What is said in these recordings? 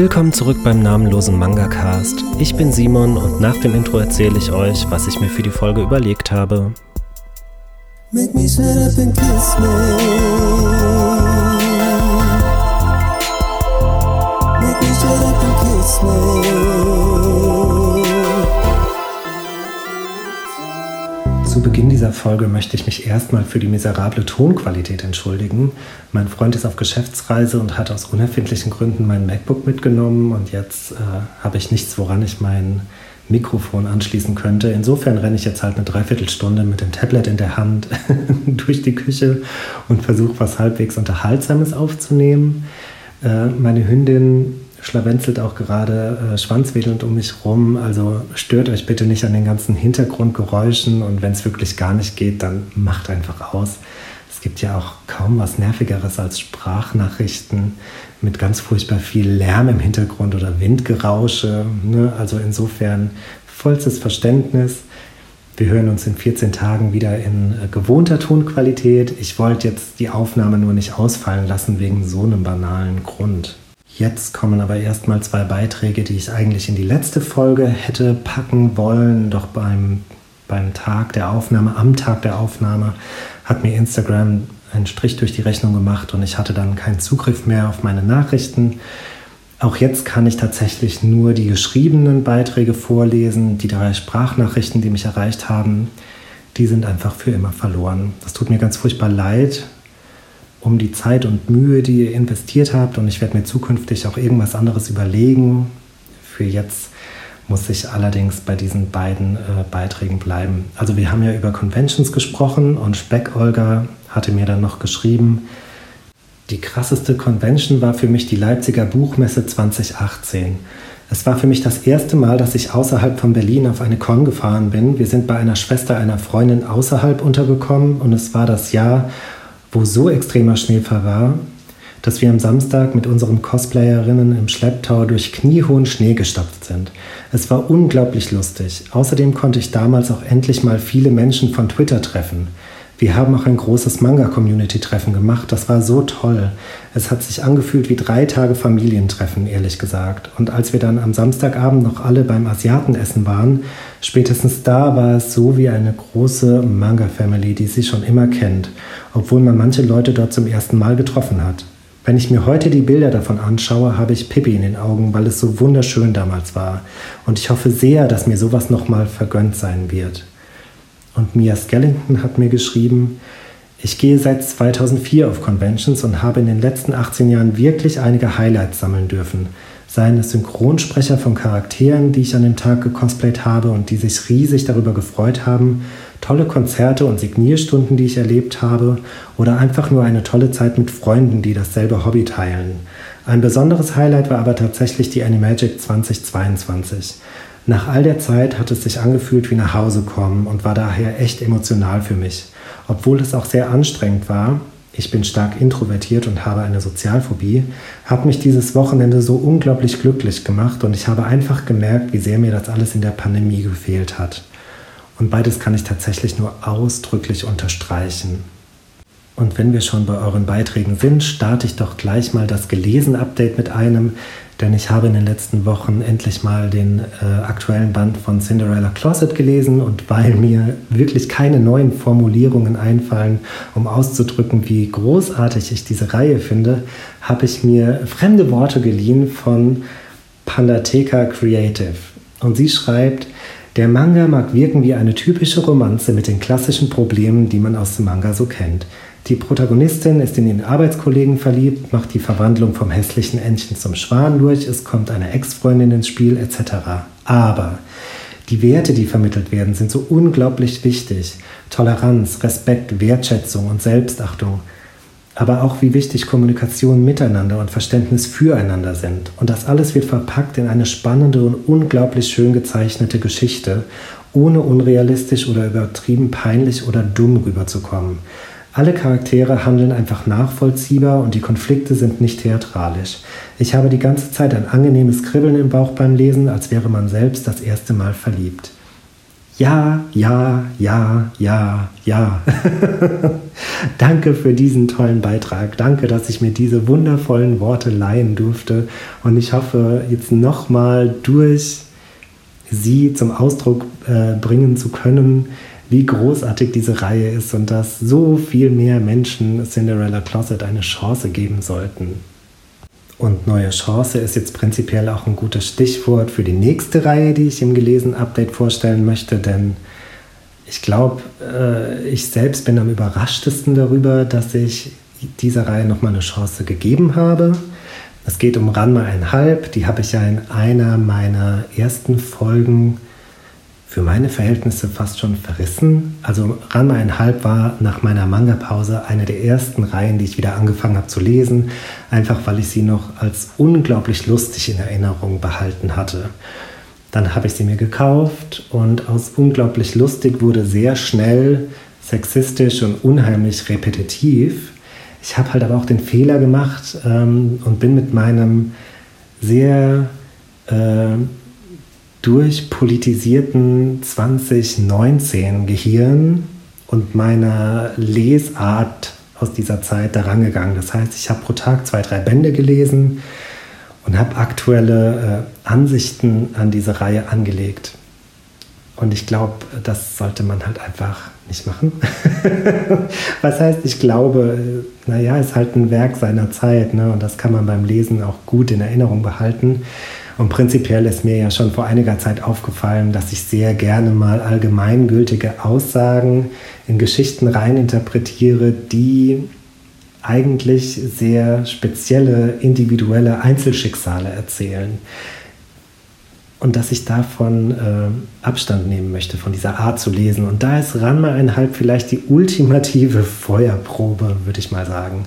Willkommen zurück beim namenlosen Manga Cast. Ich bin Simon und nach dem Intro erzähle ich euch, was ich mir für die Folge überlegt habe. Make me shut up and kiss me. Make me shut up and kiss me. Zu Beginn dieser Folge möchte ich mich erstmal für die miserable Tonqualität entschuldigen. Mein Freund ist auf Geschäftsreise und hat aus unerfindlichen Gründen mein MacBook mitgenommen und jetzt äh, habe ich nichts, woran ich mein Mikrofon anschließen könnte. Insofern renne ich jetzt halt eine Dreiviertelstunde mit dem Tablet in der Hand durch die Küche und versuche was halbwegs Unterhaltsames aufzunehmen. Äh, meine Hündin schlawenzelt auch gerade äh, schwanzwedelnd um mich rum. Also stört euch bitte nicht an den ganzen Hintergrundgeräuschen und wenn es wirklich gar nicht geht, dann macht einfach aus. Es gibt ja auch kaum was Nervigeres als Sprachnachrichten mit ganz furchtbar viel Lärm im Hintergrund oder Windgerausche. Ne? Also insofern vollstes Verständnis. Wir hören uns in 14 Tagen wieder in äh, gewohnter Tonqualität. Ich wollte jetzt die Aufnahme nur nicht ausfallen lassen wegen so einem banalen Grund. Jetzt kommen aber erstmal zwei Beiträge, die ich eigentlich in die letzte Folge hätte packen wollen. Doch beim, beim Tag der Aufnahme, am Tag der Aufnahme, hat mir Instagram einen Strich durch die Rechnung gemacht und ich hatte dann keinen Zugriff mehr auf meine Nachrichten. Auch jetzt kann ich tatsächlich nur die geschriebenen Beiträge vorlesen. Die drei Sprachnachrichten, die mich erreicht haben, die sind einfach für immer verloren. Das tut mir ganz furchtbar leid um die Zeit und Mühe, die ihr investiert habt. Und ich werde mir zukünftig auch irgendwas anderes überlegen. Für jetzt muss ich allerdings bei diesen beiden äh, Beiträgen bleiben. Also wir haben ja über Conventions gesprochen und Speck Olga hatte mir dann noch geschrieben, die krasseste Convention war für mich die Leipziger Buchmesse 2018. Es war für mich das erste Mal, dass ich außerhalb von Berlin auf eine Con gefahren bin. Wir sind bei einer Schwester einer Freundin außerhalb untergekommen und es war das Jahr, wo so extremer Schneefall war, dass wir am Samstag mit unseren Cosplayerinnen im Schlepptau durch kniehohen Schnee gestapft sind. Es war unglaublich lustig. Außerdem konnte ich damals auch endlich mal viele Menschen von Twitter treffen. Wir haben auch ein großes Manga-Community-Treffen gemacht. Das war so toll. Es hat sich angefühlt wie drei Tage Familientreffen, ehrlich gesagt. Und als wir dann am Samstagabend noch alle beim Asiatenessen waren, spätestens da war es so wie eine große Manga-Family, die sich schon immer kennt, obwohl man manche Leute dort zum ersten Mal getroffen hat. Wenn ich mir heute die Bilder davon anschaue, habe ich Pippi in den Augen, weil es so wunderschön damals war. Und ich hoffe sehr, dass mir sowas nochmal vergönnt sein wird. Und Mia Skellington hat mir geschrieben, ich gehe seit 2004 auf Conventions und habe in den letzten 18 Jahren wirklich einige Highlights sammeln dürfen. Seien es Synchronsprecher von Charakteren, die ich an dem Tag gecosplayt habe und die sich riesig darüber gefreut haben, tolle Konzerte und Signierstunden, die ich erlebt habe, oder einfach nur eine tolle Zeit mit Freunden, die dasselbe Hobby teilen. Ein besonderes Highlight war aber tatsächlich die Animagic 2022. Nach all der Zeit hat es sich angefühlt wie nach Hause kommen und war daher echt emotional für mich. Obwohl es auch sehr anstrengend war, ich bin stark introvertiert und habe eine Sozialphobie, hat mich dieses Wochenende so unglaublich glücklich gemacht und ich habe einfach gemerkt, wie sehr mir das alles in der Pandemie gefehlt hat. Und beides kann ich tatsächlich nur ausdrücklich unterstreichen. Und wenn wir schon bei euren Beiträgen sind, starte ich doch gleich mal das Gelesen-Update mit einem, denn ich habe in den letzten Wochen endlich mal den äh, aktuellen Band von Cinderella Closet gelesen und weil mir wirklich keine neuen Formulierungen einfallen, um auszudrücken, wie großartig ich diese Reihe finde, habe ich mir fremde Worte geliehen von Pandateka Creative. Und sie schreibt, der Manga mag wirken wie eine typische Romanze mit den klassischen Problemen, die man aus dem Manga so kennt. Die Protagonistin ist in ihren Arbeitskollegen verliebt, macht die Verwandlung vom hässlichen Entchen zum Schwan durch, es kommt eine Ex-Freundin ins Spiel etc. Aber die Werte, die vermittelt werden, sind so unglaublich wichtig. Toleranz, Respekt, Wertschätzung und Selbstachtung. Aber auch wie wichtig Kommunikation miteinander und Verständnis füreinander sind. Und das alles wird verpackt in eine spannende und unglaublich schön gezeichnete Geschichte, ohne unrealistisch oder übertrieben peinlich oder dumm rüberzukommen. Alle Charaktere handeln einfach nachvollziehbar und die Konflikte sind nicht theatralisch. Ich habe die ganze Zeit ein angenehmes Kribbeln im Bauch beim Lesen, als wäre man selbst das erste Mal verliebt. Ja, ja, ja, ja, ja. Danke für diesen tollen Beitrag. Danke, dass ich mir diese wundervollen Worte leihen durfte. Und ich hoffe, jetzt nochmal durch sie zum Ausdruck äh, bringen zu können, wie großartig diese Reihe ist und dass so viel mehr Menschen Cinderella Closet eine Chance geben sollten. Und neue Chance ist jetzt prinzipiell auch ein gutes Stichwort für die nächste Reihe, die ich im Gelesen Update vorstellen möchte, denn ich glaube, äh, ich selbst bin am überraschtesten darüber, dass ich dieser Reihe nochmal eine Chance gegeben habe. Es geht um Ranma einhalb, die habe ich ja in einer meiner ersten Folgen für meine Verhältnisse fast schon verrissen. Also Ranma einhalb war nach meiner Manga-Pause eine der ersten Reihen, die ich wieder angefangen habe zu lesen, einfach weil ich sie noch als unglaublich lustig in Erinnerung behalten hatte. Dann habe ich sie mir gekauft und aus unglaublich lustig wurde sehr schnell sexistisch und unheimlich repetitiv. Ich habe halt aber auch den Fehler gemacht ähm, und bin mit meinem sehr äh, durchpolitisierten 2019 Gehirn und meiner Lesart aus dieser Zeit daran gegangen. Das heißt, ich habe pro Tag zwei, drei Bände gelesen und habe aktuelle äh, Ansichten an diese Reihe angelegt. Und ich glaube, das sollte man halt einfach nicht machen. Was heißt, ich glaube, naja, ist halt ein Werk seiner Zeit ne? und das kann man beim Lesen auch gut in Erinnerung behalten. Und prinzipiell ist mir ja schon vor einiger Zeit aufgefallen, dass ich sehr gerne mal allgemeingültige Aussagen in Geschichten reininterpretiere, die eigentlich sehr spezielle, individuelle Einzelschicksale erzählen. Und dass ich davon äh, Abstand nehmen möchte, von dieser Art zu lesen. Und da ist Ranma einhalb vielleicht die ultimative Feuerprobe, würde ich mal sagen.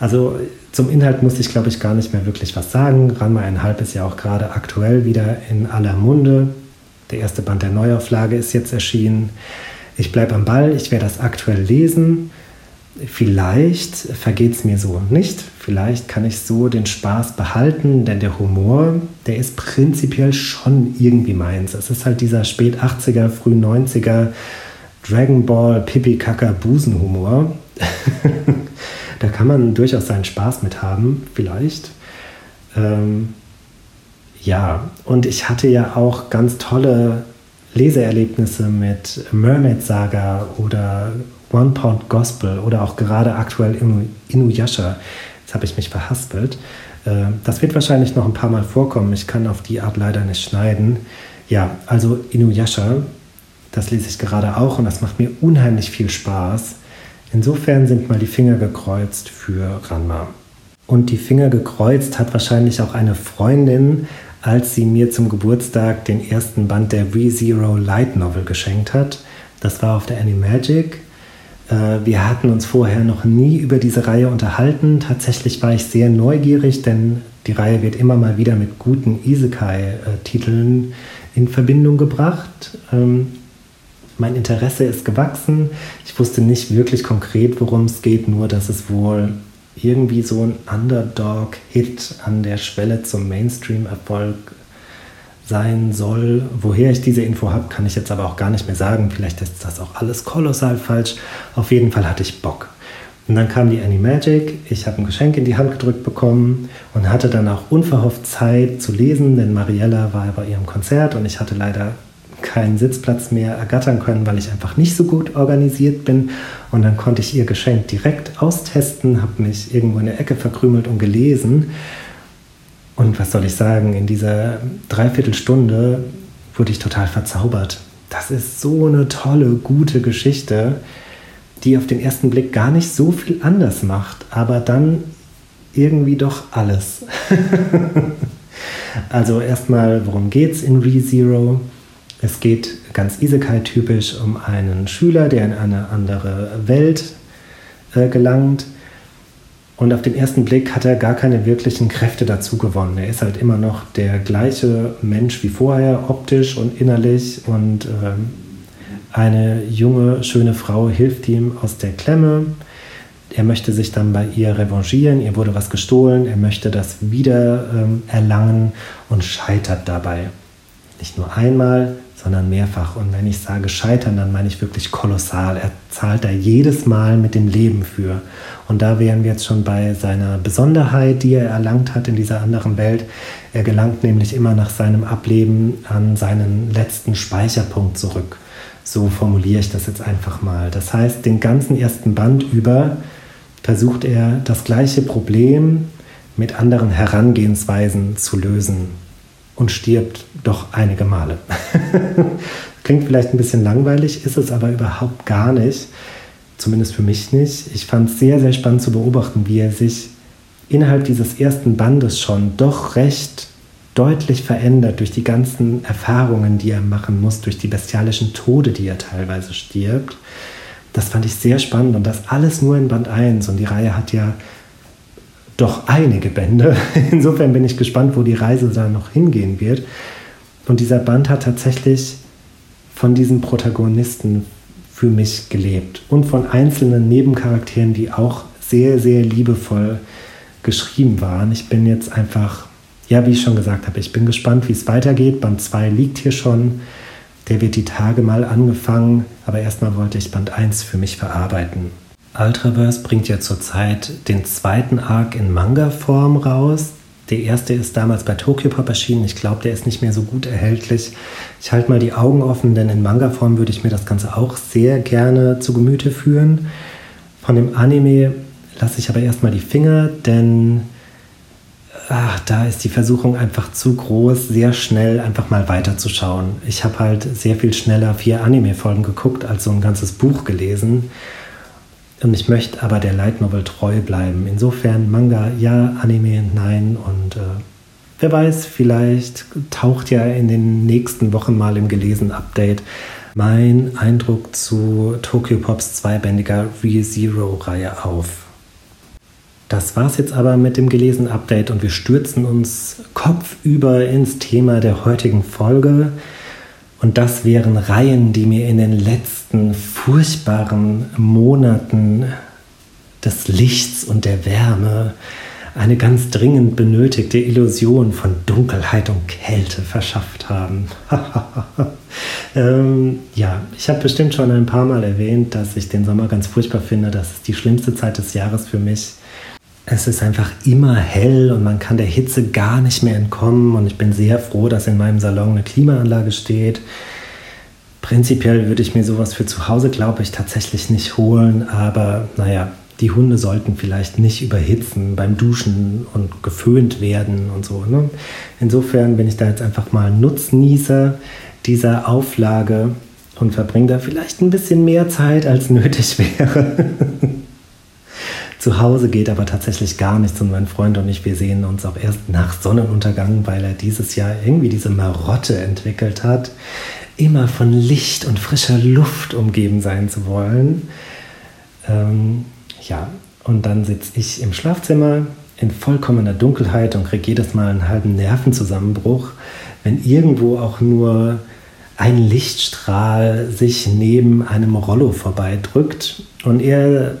Also zum Inhalt muss ich, glaube ich, gar nicht mehr wirklich was sagen. Ranma einhalb ist ja auch gerade aktuell wieder in aller Munde. Der erste Band der Neuauflage ist jetzt erschienen. Ich bleibe am Ball, ich werde das aktuell lesen. Vielleicht vergeht es mir so nicht. Vielleicht kann ich so den Spaß behalten, denn der Humor, der ist prinzipiell schon irgendwie meins. Es ist halt dieser spät 80er, früh 90er Dragon Ball, Pipi Kaka Busenhumor. Da kann man durchaus seinen Spaß mit haben, vielleicht. Ähm, ja, und ich hatte ja auch ganz tolle Leseerlebnisse mit Mermaid Saga oder One Pound Gospel oder auch gerade aktuell Inu, Inuyasha. Jetzt habe ich mich verhaspelt. Äh, das wird wahrscheinlich noch ein paar Mal vorkommen. Ich kann auf die Art leider nicht schneiden. Ja, also Inuyasha, das lese ich gerade auch und das macht mir unheimlich viel Spaß. Insofern sind mal die Finger gekreuzt für Ranma. Und die Finger gekreuzt hat wahrscheinlich auch eine Freundin, als sie mir zum Geburtstag den ersten Band der ReZero Light Novel geschenkt hat. Das war auf der Animagic. Äh, wir hatten uns vorher noch nie über diese Reihe unterhalten. Tatsächlich war ich sehr neugierig, denn die Reihe wird immer mal wieder mit guten Isekai-Titeln in Verbindung gebracht. Mein Interesse ist gewachsen. Ich wusste nicht wirklich konkret, worum es geht, nur dass es wohl irgendwie so ein Underdog-Hit an der Schwelle zum Mainstream-Erfolg sein soll. Woher ich diese Info habe, kann ich jetzt aber auch gar nicht mehr sagen. Vielleicht ist das auch alles kolossal falsch. Auf jeden Fall hatte ich Bock. Und dann kam die Animagic, ich habe ein Geschenk in die Hand gedrückt bekommen und hatte dann auch unverhofft Zeit zu lesen, denn Mariella war bei ihrem Konzert und ich hatte leider keinen Sitzplatz mehr ergattern können, weil ich einfach nicht so gut organisiert bin. Und dann konnte ich ihr Geschenk direkt austesten, habe mich irgendwo in der Ecke verkrümelt und gelesen. Und was soll ich sagen, in dieser Dreiviertelstunde wurde ich total verzaubert. Das ist so eine tolle, gute Geschichte, die auf den ersten Blick gar nicht so viel anders macht, aber dann irgendwie doch alles. also erstmal, worum geht's in ReZero? Es geht ganz Isekai-typisch um einen Schüler, der in eine andere Welt äh, gelangt. Und auf den ersten Blick hat er gar keine wirklichen Kräfte dazu gewonnen. Er ist halt immer noch der gleiche Mensch wie vorher, optisch und innerlich. Und ähm, eine junge, schöne Frau hilft ihm aus der Klemme. Er möchte sich dann bei ihr revanchieren. Ihr wurde was gestohlen. Er möchte das wieder ähm, erlangen und scheitert dabei. Nicht nur einmal, sondern mehrfach. Und wenn ich sage scheitern, dann meine ich wirklich kolossal. Er zahlt da jedes Mal mit dem Leben für. Und da wären wir jetzt schon bei seiner Besonderheit, die er erlangt hat in dieser anderen Welt. Er gelangt nämlich immer nach seinem Ableben an seinen letzten Speicherpunkt zurück. So formuliere ich das jetzt einfach mal. Das heißt, den ganzen ersten Band über versucht er das gleiche Problem mit anderen Herangehensweisen zu lösen und stirbt doch einige Male. Klingt vielleicht ein bisschen langweilig, ist es aber überhaupt gar nicht. Zumindest für mich nicht. Ich fand es sehr, sehr spannend zu beobachten, wie er sich innerhalb dieses ersten Bandes schon doch recht deutlich verändert durch die ganzen Erfahrungen, die er machen muss, durch die bestialischen Tode, die er teilweise stirbt. Das fand ich sehr spannend und das alles nur in Band 1. Und die Reihe hat ja doch einige Bände. Insofern bin ich gespannt, wo die Reise da noch hingehen wird. Und dieser Band hat tatsächlich von diesen Protagonisten für mich gelebt und von einzelnen Nebencharakteren, die auch sehr, sehr liebevoll geschrieben waren. Ich bin jetzt einfach, ja, wie ich schon gesagt habe, ich bin gespannt, wie es weitergeht. Band 2 liegt hier schon. Der wird die Tage mal angefangen, aber erstmal wollte ich Band 1 für mich verarbeiten. Ultraverse bringt ja zurzeit den zweiten Arc in Manga-Form raus. Der erste ist damals bei Tokyopop erschienen. Ich glaube, der ist nicht mehr so gut erhältlich. Ich halte mal die Augen offen, denn in Manga-Form würde ich mir das Ganze auch sehr gerne zu Gemüte führen. Von dem Anime lasse ich aber erstmal die Finger, denn ach, da ist die Versuchung einfach zu groß, sehr schnell einfach mal weiterzuschauen. Ich habe halt sehr viel schneller vier Anime-Folgen geguckt, als so ein ganzes Buch gelesen. Und ich möchte aber der Light Novel treu bleiben. Insofern Manga ja, Anime nein. Und äh, wer weiß, vielleicht taucht ja in den nächsten Wochen mal im gelesenen Update mein Eindruck zu Tokyo Pops zweibändiger ReZero-Reihe auf. Das war's jetzt aber mit dem gelesenen Update und wir stürzen uns kopfüber ins Thema der heutigen Folge. Und das wären Reihen, die mir in den letzten furchtbaren Monaten des Lichts und der Wärme eine ganz dringend benötigte Illusion von Dunkelheit und Kälte verschafft haben. ähm, ja, ich habe bestimmt schon ein paar Mal erwähnt, dass ich den Sommer ganz furchtbar finde. Das ist die schlimmste Zeit des Jahres für mich es ist einfach immer hell und man kann der Hitze gar nicht mehr entkommen. Und ich bin sehr froh, dass in meinem Salon eine Klimaanlage steht. Prinzipiell würde ich mir sowas für zu Hause, glaube ich, tatsächlich nicht holen. Aber naja, die Hunde sollten vielleicht nicht überhitzen beim Duschen und geföhnt werden und so. Ne? Insofern bin ich da jetzt einfach mal Nutznießer dieser Auflage und verbringe da vielleicht ein bisschen mehr Zeit, als nötig wäre. Zu Hause geht aber tatsächlich gar nichts und mein Freund und ich, wir sehen uns auch erst nach Sonnenuntergang, weil er dieses Jahr irgendwie diese Marotte entwickelt hat, immer von Licht und frischer Luft umgeben sein zu wollen. Ähm, ja, und dann sitze ich im Schlafzimmer in vollkommener Dunkelheit und kriege jedes Mal einen halben Nervenzusammenbruch, wenn irgendwo auch nur ein Lichtstrahl sich neben einem Rollo vorbeidrückt und er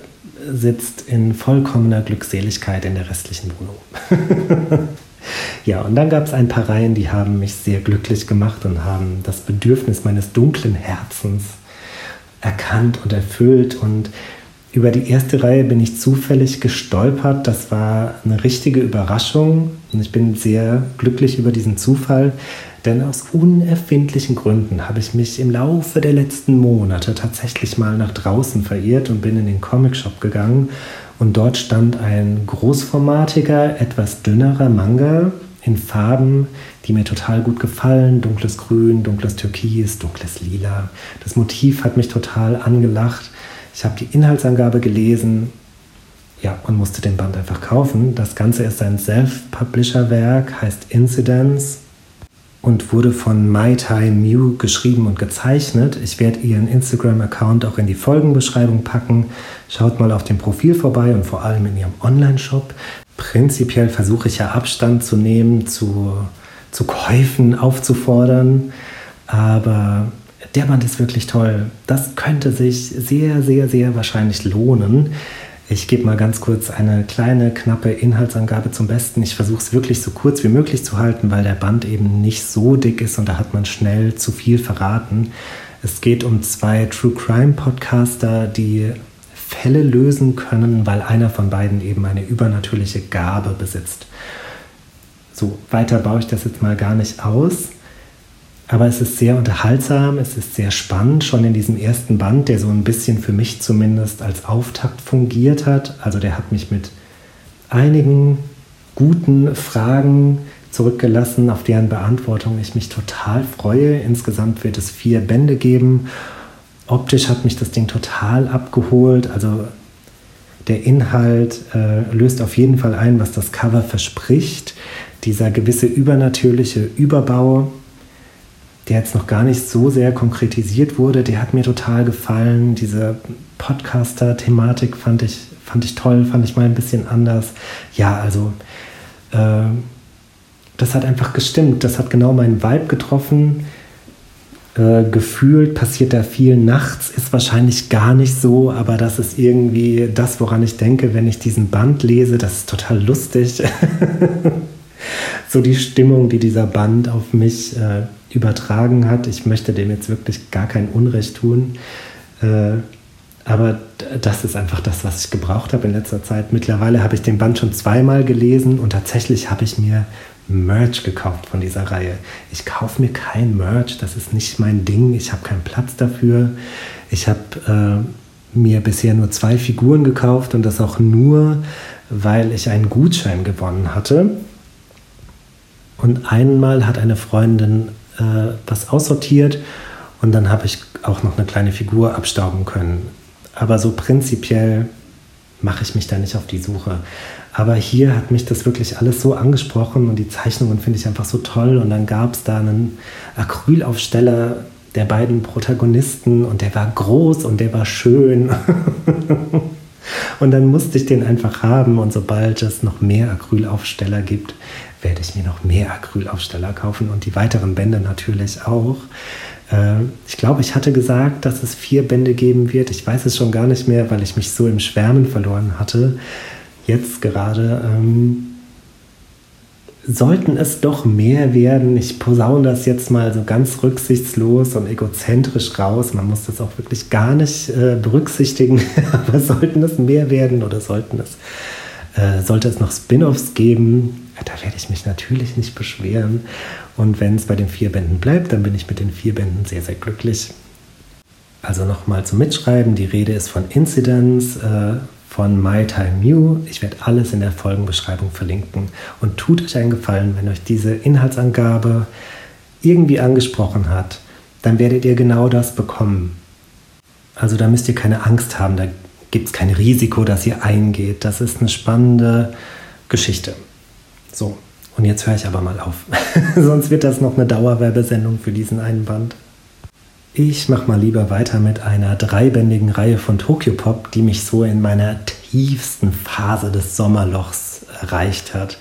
sitzt in vollkommener Glückseligkeit in der restlichen Wohnung. ja, und dann gab es ein paar Reihen, die haben mich sehr glücklich gemacht und haben das Bedürfnis meines dunklen Herzens erkannt und erfüllt. Und über die erste Reihe bin ich zufällig gestolpert. Das war eine richtige Überraschung und ich bin sehr glücklich über diesen Zufall, denn aus unerfindlichen Gründen habe ich mich im Laufe der letzten Monate tatsächlich mal nach draußen verirrt und bin in den Comicshop gegangen. Und dort stand ein großformatiger, etwas dünnerer Manga in Farben, die mir total gut gefallen. Dunkles Grün, dunkles Türkis, dunkles Lila. Das Motiv hat mich total angelacht. Ich habe die Inhaltsangabe gelesen, ja, und musste den Band einfach kaufen. Das Ganze ist ein Self-Publisher-Werk, heißt Incidents und wurde von Mai Tai Mew geschrieben und gezeichnet. Ich werde ihren Instagram-Account auch in die Folgenbeschreibung packen. Schaut mal auf dem Profil vorbei und vor allem in ihrem Online-Shop. Prinzipiell versuche ich ja Abstand zu nehmen, zu, zu Käufen aufzufordern, aber der Band ist wirklich toll. Das könnte sich sehr, sehr, sehr wahrscheinlich lohnen. Ich gebe mal ganz kurz eine kleine, knappe Inhaltsangabe zum Besten. Ich versuche es wirklich so kurz wie möglich zu halten, weil der Band eben nicht so dick ist und da hat man schnell zu viel verraten. Es geht um zwei True Crime Podcaster, die Fälle lösen können, weil einer von beiden eben eine übernatürliche Gabe besitzt. So, weiter baue ich das jetzt mal gar nicht aus. Aber es ist sehr unterhaltsam, es ist sehr spannend, schon in diesem ersten Band, der so ein bisschen für mich zumindest als Auftakt fungiert hat. Also der hat mich mit einigen guten Fragen zurückgelassen, auf deren Beantwortung ich mich total freue. Insgesamt wird es vier Bände geben. Optisch hat mich das Ding total abgeholt. Also der Inhalt äh, löst auf jeden Fall ein, was das Cover verspricht. Dieser gewisse übernatürliche Überbau, der jetzt noch gar nicht so sehr konkretisiert wurde, der hat mir total gefallen. Diese Podcaster-Thematik fand ich, fand ich toll, fand ich mal ein bisschen anders. Ja, also äh, das hat einfach gestimmt. Das hat genau meinen Vibe getroffen. Äh, gefühlt passiert da viel nachts, ist wahrscheinlich gar nicht so, aber das ist irgendwie das, woran ich denke, wenn ich diesen Band lese. Das ist total lustig. so die Stimmung, die dieser Band auf mich äh, übertragen hat. Ich möchte dem jetzt wirklich gar kein Unrecht tun. Äh, aber das ist einfach das, was ich gebraucht habe in letzter Zeit. Mittlerweile habe ich den Band schon zweimal gelesen und tatsächlich habe ich mir Merch gekauft von dieser Reihe. Ich kaufe mir kein Merch, das ist nicht mein Ding. Ich habe keinen Platz dafür. Ich habe äh, mir bisher nur zwei Figuren gekauft und das auch nur, weil ich einen Gutschein gewonnen hatte. Und einmal hat eine Freundin äh, was aussortiert und dann habe ich auch noch eine kleine Figur abstauben können. Aber so prinzipiell mache ich mich da nicht auf die Suche. Aber hier hat mich das wirklich alles so angesprochen und die Zeichnungen finde ich einfach so toll. Und dann gab es da einen Acrylaufsteller der beiden Protagonisten und der war groß und der war schön. und dann musste ich den einfach haben und sobald es noch mehr Acrylaufsteller gibt, werde ich mir noch mehr Acrylaufsteller kaufen und die weiteren Bände natürlich auch. Äh, ich glaube, ich hatte gesagt, dass es vier Bände geben wird. Ich weiß es schon gar nicht mehr, weil ich mich so im Schwärmen verloren hatte. Jetzt gerade ähm, sollten es doch mehr werden. Ich posaune das jetzt mal so ganz rücksichtslos und egozentrisch raus. Man muss das auch wirklich gar nicht äh, berücksichtigen. Aber sollten es mehr werden oder sollten es, äh, sollte es noch Spin-offs geben, da werde ich mich natürlich nicht beschweren. Und wenn es bei den vier Bänden bleibt, dann bin ich mit den vier Bänden sehr, sehr glücklich. Also nochmal zum Mitschreiben. Die Rede ist von Incidents, äh, von My Time New. Ich werde alles in der Folgenbeschreibung verlinken. Und tut euch einen Gefallen, wenn euch diese Inhaltsangabe irgendwie angesprochen hat, dann werdet ihr genau das bekommen. Also da müsst ihr keine Angst haben, da gibt es kein Risiko, dass ihr eingeht. Das ist eine spannende Geschichte. So, und jetzt höre ich aber mal auf. Sonst wird das noch eine Dauerwerbesendung für diesen einen Band. Ich mache mal lieber weiter mit einer dreibändigen Reihe von Tokyo Pop, die mich so in meiner tiefsten Phase des Sommerlochs erreicht hat.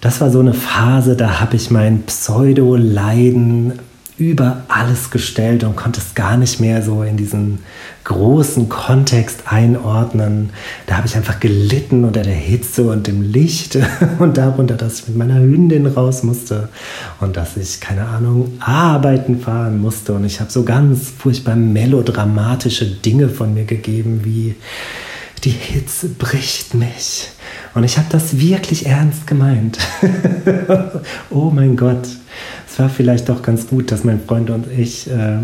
Das war so eine Phase, da habe ich mein Pseudo-Leiden über alles gestellt und konnte es gar nicht mehr so in diesen großen Kontext einordnen. Da habe ich einfach gelitten unter der Hitze und dem Licht und darunter, dass ich mit meiner Hündin raus musste und dass ich, keine Ahnung, arbeiten fahren musste. Und ich habe so ganz furchtbar melodramatische Dinge von mir gegeben, wie die Hitze bricht mich. Und ich habe das wirklich ernst gemeint. oh mein Gott, es war vielleicht doch ganz gut, dass mein Freund und ich äh,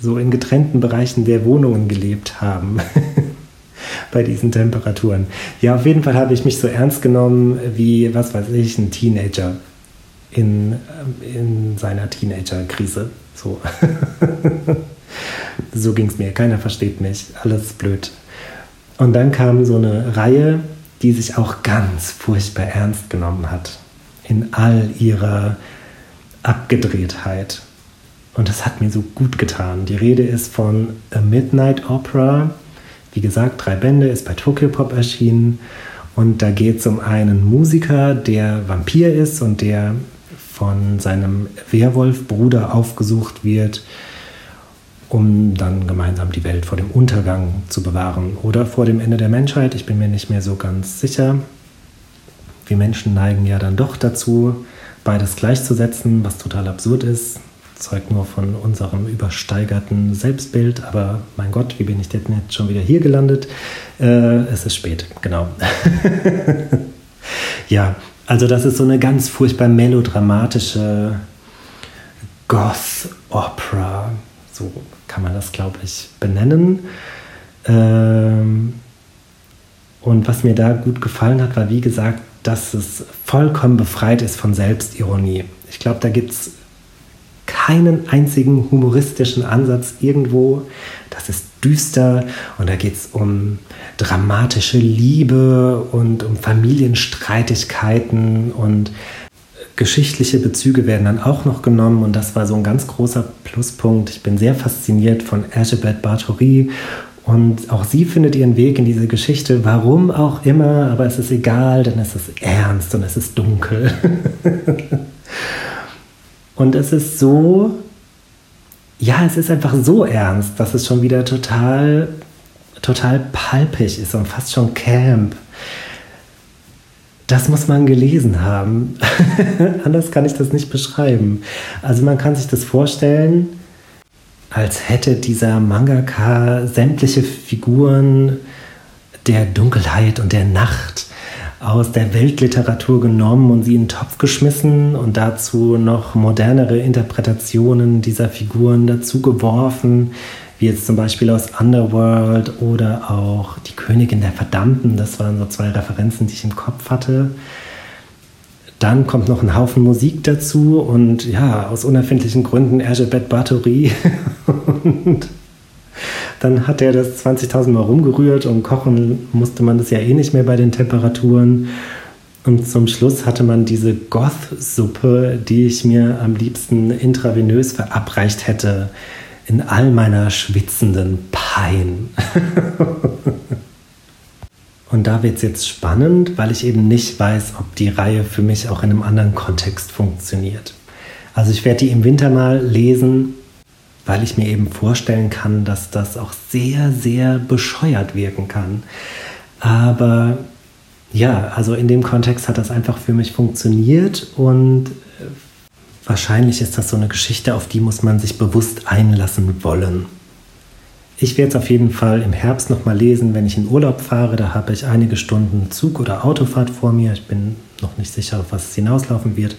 so in getrennten Bereichen der Wohnungen gelebt haben. bei diesen Temperaturen. Ja, auf jeden Fall habe ich mich so ernst genommen wie, was weiß ich, ein Teenager in, in seiner Teenager-Krise. So. so ging es mir. Keiner versteht mich. Alles blöd. Und dann kam so eine Reihe, die sich auch ganz furchtbar ernst genommen hat. In all ihrer Abgedrehtheit. Und das hat mir so gut getan. Die Rede ist von A Midnight Opera. Wie gesagt, drei Bände, ist bei Tokyo Pop erschienen. Und da geht es um einen Musiker, der Vampir ist und der von seinem Werwolf-Bruder aufgesucht wird um dann gemeinsam die Welt vor dem Untergang zu bewahren oder vor dem Ende der Menschheit. Ich bin mir nicht mehr so ganz sicher. Wir Menschen neigen ja dann doch dazu, beides gleichzusetzen, was total absurd ist. Zeugt nur von unserem übersteigerten Selbstbild. Aber mein Gott, wie bin ich denn jetzt schon wieder hier gelandet? Äh, es ist spät, genau. ja, also das ist so eine ganz furchtbar melodramatische Goth-Opera. So kann man das, glaube ich, benennen. Ähm, und was mir da gut gefallen hat, war, wie gesagt, dass es vollkommen befreit ist von Selbstironie. Ich glaube, da gibt es keinen einzigen humoristischen Ansatz irgendwo. Das ist düster und da geht es um dramatische Liebe und um Familienstreitigkeiten und geschichtliche Bezüge werden dann auch noch genommen und das war so ein ganz großer Pluspunkt. Ich bin sehr fasziniert von Elizabeth Bathory und auch sie findet ihren Weg in diese Geschichte, warum auch immer, aber es ist egal, denn es ist ernst und es ist dunkel. und es ist so, ja, es ist einfach so ernst, dass es schon wieder total, total palpig ist und fast schon Camp. Das muss man gelesen haben. Anders kann ich das nicht beschreiben. Also man kann sich das vorstellen, als hätte dieser Mangaka sämtliche Figuren der Dunkelheit und der Nacht aus der Weltliteratur genommen und sie in den Topf geschmissen und dazu noch modernere Interpretationen dieser Figuren dazu geworfen, wie jetzt zum Beispiel aus Underworld oder auch Die Königin der Verdammten. Das waren so zwei Referenzen, die ich im Kopf hatte. Dann kommt noch ein Haufen Musik dazu und ja, aus unerfindlichen Gründen Ergebet Bathory. und dann hat er das 20.000 Mal rumgerührt und kochen musste man das ja eh nicht mehr bei den Temperaturen. Und zum Schluss hatte man diese Goth-Suppe, die ich mir am liebsten intravenös verabreicht hätte in all meiner schwitzenden Pein. Und da wird es jetzt spannend, weil ich eben nicht weiß, ob die Reihe für mich auch in einem anderen Kontext funktioniert. Also ich werde die im Winter mal lesen, weil ich mir eben vorstellen kann, dass das auch sehr, sehr bescheuert wirken kann. Aber ja, also in dem Kontext hat das einfach für mich funktioniert und Wahrscheinlich ist das so eine Geschichte, auf die muss man sich bewusst einlassen wollen. Ich werde es auf jeden Fall im Herbst nochmal lesen, wenn ich in Urlaub fahre. Da habe ich einige Stunden Zug- oder Autofahrt vor mir. Ich bin noch nicht sicher, auf was es hinauslaufen wird.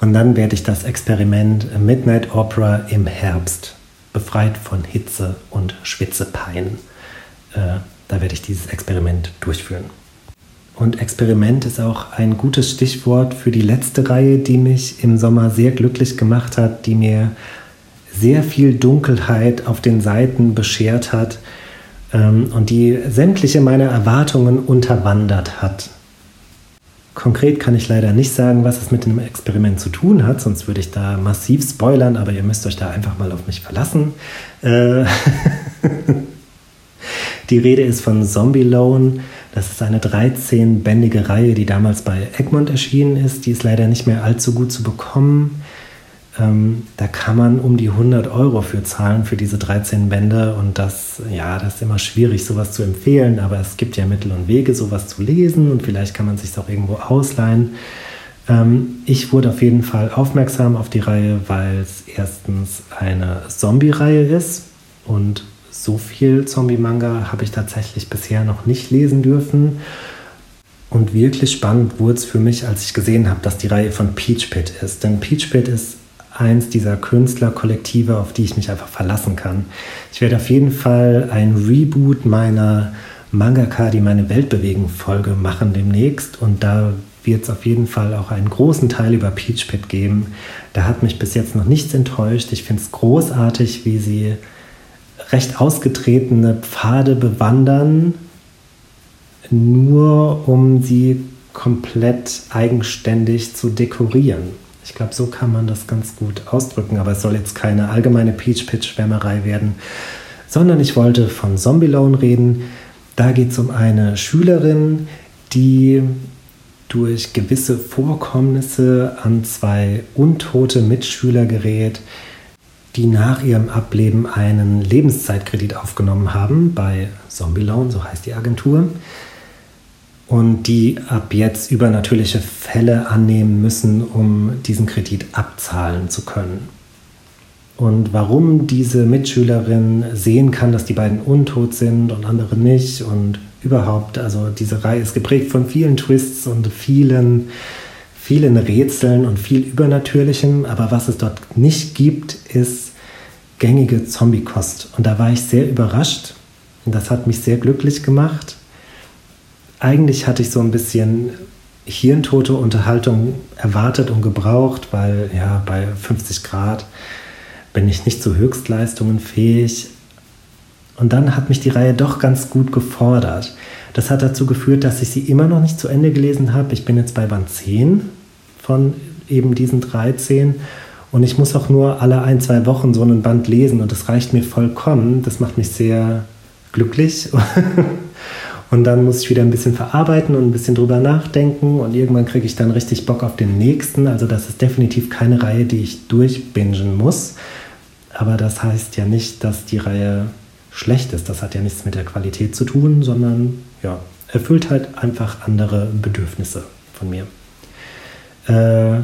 Und dann werde ich das Experiment Midnight Opera im Herbst, befreit von Hitze und Schwitzepein, äh, da werde ich dieses Experiment durchführen. Und Experiment ist auch ein gutes Stichwort für die letzte Reihe, die mich im Sommer sehr glücklich gemacht hat, die mir sehr viel Dunkelheit auf den Seiten beschert hat ähm, und die sämtliche meiner Erwartungen unterwandert hat. Konkret kann ich leider nicht sagen, was es mit dem Experiment zu tun hat, sonst würde ich da massiv spoilern, aber ihr müsst euch da einfach mal auf mich verlassen. Äh die Rede ist von Zombie Loan das ist eine 13-bändige Reihe, die damals bei Egmont erschienen ist. Die ist leider nicht mehr allzu gut zu bekommen. Ähm, da kann man um die 100 Euro für zahlen für diese 13 Bände und das, ja, das ist immer schwierig, sowas zu empfehlen, aber es gibt ja Mittel und Wege, sowas zu lesen und vielleicht kann man sich auch irgendwo ausleihen. Ähm, ich wurde auf jeden Fall aufmerksam auf die Reihe, weil es erstens eine Zombie-Reihe ist und so viel Zombie-Manga habe ich tatsächlich bisher noch nicht lesen dürfen. Und wirklich spannend wurde es für mich, als ich gesehen habe, dass die Reihe von Peach Pit ist. Denn Peach Pit ist eins dieser Künstlerkollektive, auf die ich mich einfach verlassen kann. Ich werde auf jeden Fall ein Reboot meiner Mangaka, die meine Welt bewegen Folge machen demnächst. Und da wird es auf jeden Fall auch einen großen Teil über Peach Pit geben. Da hat mich bis jetzt noch nichts enttäuscht. Ich finde es großartig, wie sie recht ausgetretene Pfade bewandern, nur um sie komplett eigenständig zu dekorieren. Ich glaube, so kann man das ganz gut ausdrücken, aber es soll jetzt keine allgemeine Peach-Pitch-Schwärmerei werden, sondern ich wollte von Zombie Loan reden. Da geht es um eine Schülerin, die durch gewisse Vorkommnisse an zwei untote Mitschüler gerät, die nach ihrem Ableben einen Lebenszeitkredit aufgenommen haben bei Zombie Loan, so heißt die Agentur, und die ab jetzt übernatürliche Fälle annehmen müssen, um diesen Kredit abzahlen zu können. Und warum diese Mitschülerin sehen kann, dass die beiden untot sind und andere nicht und überhaupt, also diese Reihe ist geprägt von vielen Twists und vielen, vielen Rätseln und viel Übernatürlichem, aber was es dort nicht gibt, ist gängige Zombie-Kost. Und da war ich sehr überrascht und das hat mich sehr glücklich gemacht. Eigentlich hatte ich so ein bisschen hirntote Unterhaltung erwartet und gebraucht, weil ja bei 50 Grad bin ich nicht zu Höchstleistungen fähig. Und dann hat mich die Reihe doch ganz gut gefordert. Das hat dazu geführt, dass ich sie immer noch nicht zu Ende gelesen habe. Ich bin jetzt bei Band 10 von eben diesen 13 und ich muss auch nur alle ein, zwei Wochen so einen Band lesen und das reicht mir vollkommen. Das macht mich sehr glücklich. und dann muss ich wieder ein bisschen verarbeiten und ein bisschen drüber nachdenken und irgendwann kriege ich dann richtig Bock auf den nächsten. Also das ist definitiv keine Reihe, die ich durchbingen muss. Aber das heißt ja nicht, dass die Reihe schlecht ist. Das hat ja nichts mit der Qualität zu tun, sondern ja, erfüllt halt einfach andere Bedürfnisse von mir. Äh,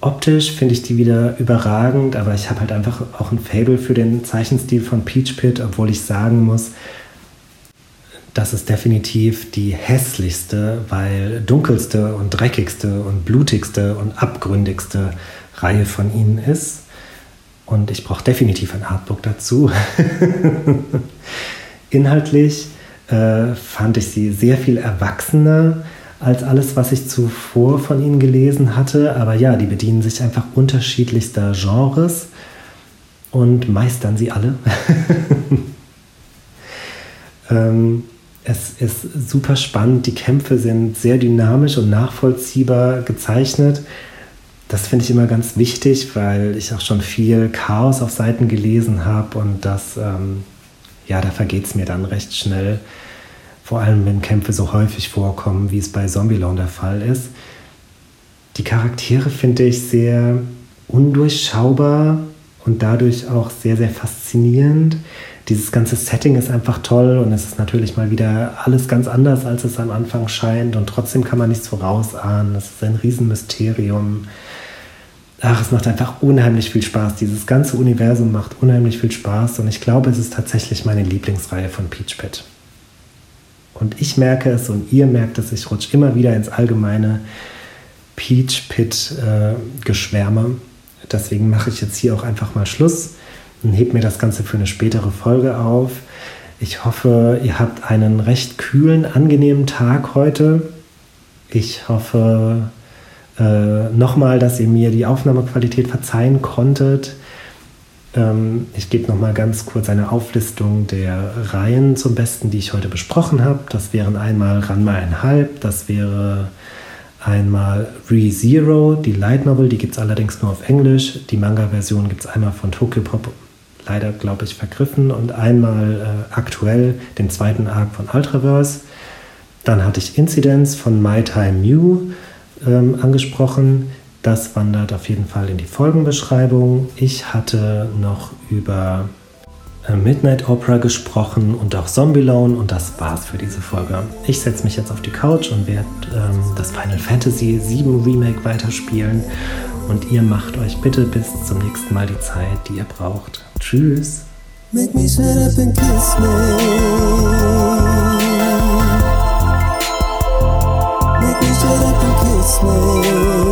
optisch finde ich die wieder überragend, aber ich habe halt einfach auch ein Fable für den Zeichenstil von Peach Pit, obwohl ich sagen muss, das ist definitiv die hässlichste, weil dunkelste und dreckigste und blutigste und abgründigste Reihe von ihnen ist. Und ich brauche definitiv ein Artbook dazu. Inhaltlich äh, fand ich sie sehr viel erwachsener als alles, was ich zuvor von ihnen gelesen hatte. Aber ja, die bedienen sich einfach unterschiedlichster Genres und meistern sie alle. ähm, es ist super spannend. Die Kämpfe sind sehr dynamisch und nachvollziehbar gezeichnet. Das finde ich immer ganz wichtig, weil ich auch schon viel Chaos auf Seiten gelesen habe und das, ähm, ja, da vergeht es mir dann recht schnell. Vor allem, wenn Kämpfe so häufig vorkommen, wie es bei Zombieland der Fall ist. Die Charaktere finde ich sehr undurchschaubar und dadurch auch sehr, sehr faszinierend. Dieses ganze Setting ist einfach toll und es ist natürlich mal wieder alles ganz anders, als es am Anfang scheint und trotzdem kann man nichts vorausahnen. Es ist ein Riesenmysterium ach, es macht einfach unheimlich viel Spaß. Dieses ganze Universum macht unheimlich viel Spaß und ich glaube, es ist tatsächlich meine Lieblingsreihe von Peach Pit. Und ich merke es und ihr merkt es, ich rutsche immer wieder ins allgemeine Peach Pit äh, Geschwärme. Deswegen mache ich jetzt hier auch einfach mal Schluss und heb mir das Ganze für eine spätere Folge auf. Ich hoffe, ihr habt einen recht kühlen, angenehmen Tag heute. Ich hoffe, äh, nochmal, dass ihr mir die Aufnahmequalität verzeihen konntet. Ähm, ich gebe nochmal ganz kurz eine Auflistung der Reihen zum Besten, die ich heute besprochen habe. Das wären einmal Ranma einhalb, das wäre einmal ReZero, die Light Novel, die gibt es allerdings nur auf Englisch. Die Manga-Version gibt es einmal von Tokyo Pop, leider glaube ich vergriffen, und einmal äh, aktuell den zweiten Arc von Ultraverse. Dann hatte ich Incidents von My Time Mew ähm, angesprochen. Das wandert auf jeden Fall in die Folgenbeschreibung. Ich hatte noch über Midnight Opera gesprochen und auch Zombie Loan und das war's für diese Folge. Ich setze mich jetzt auf die Couch und werde ähm, das Final Fantasy VII Remake weiterspielen und ihr macht euch bitte bis zum nächsten Mal die Zeit, die ihr braucht. Tschüss. Make me shut up and kiss me. Make me shut up and kiss me.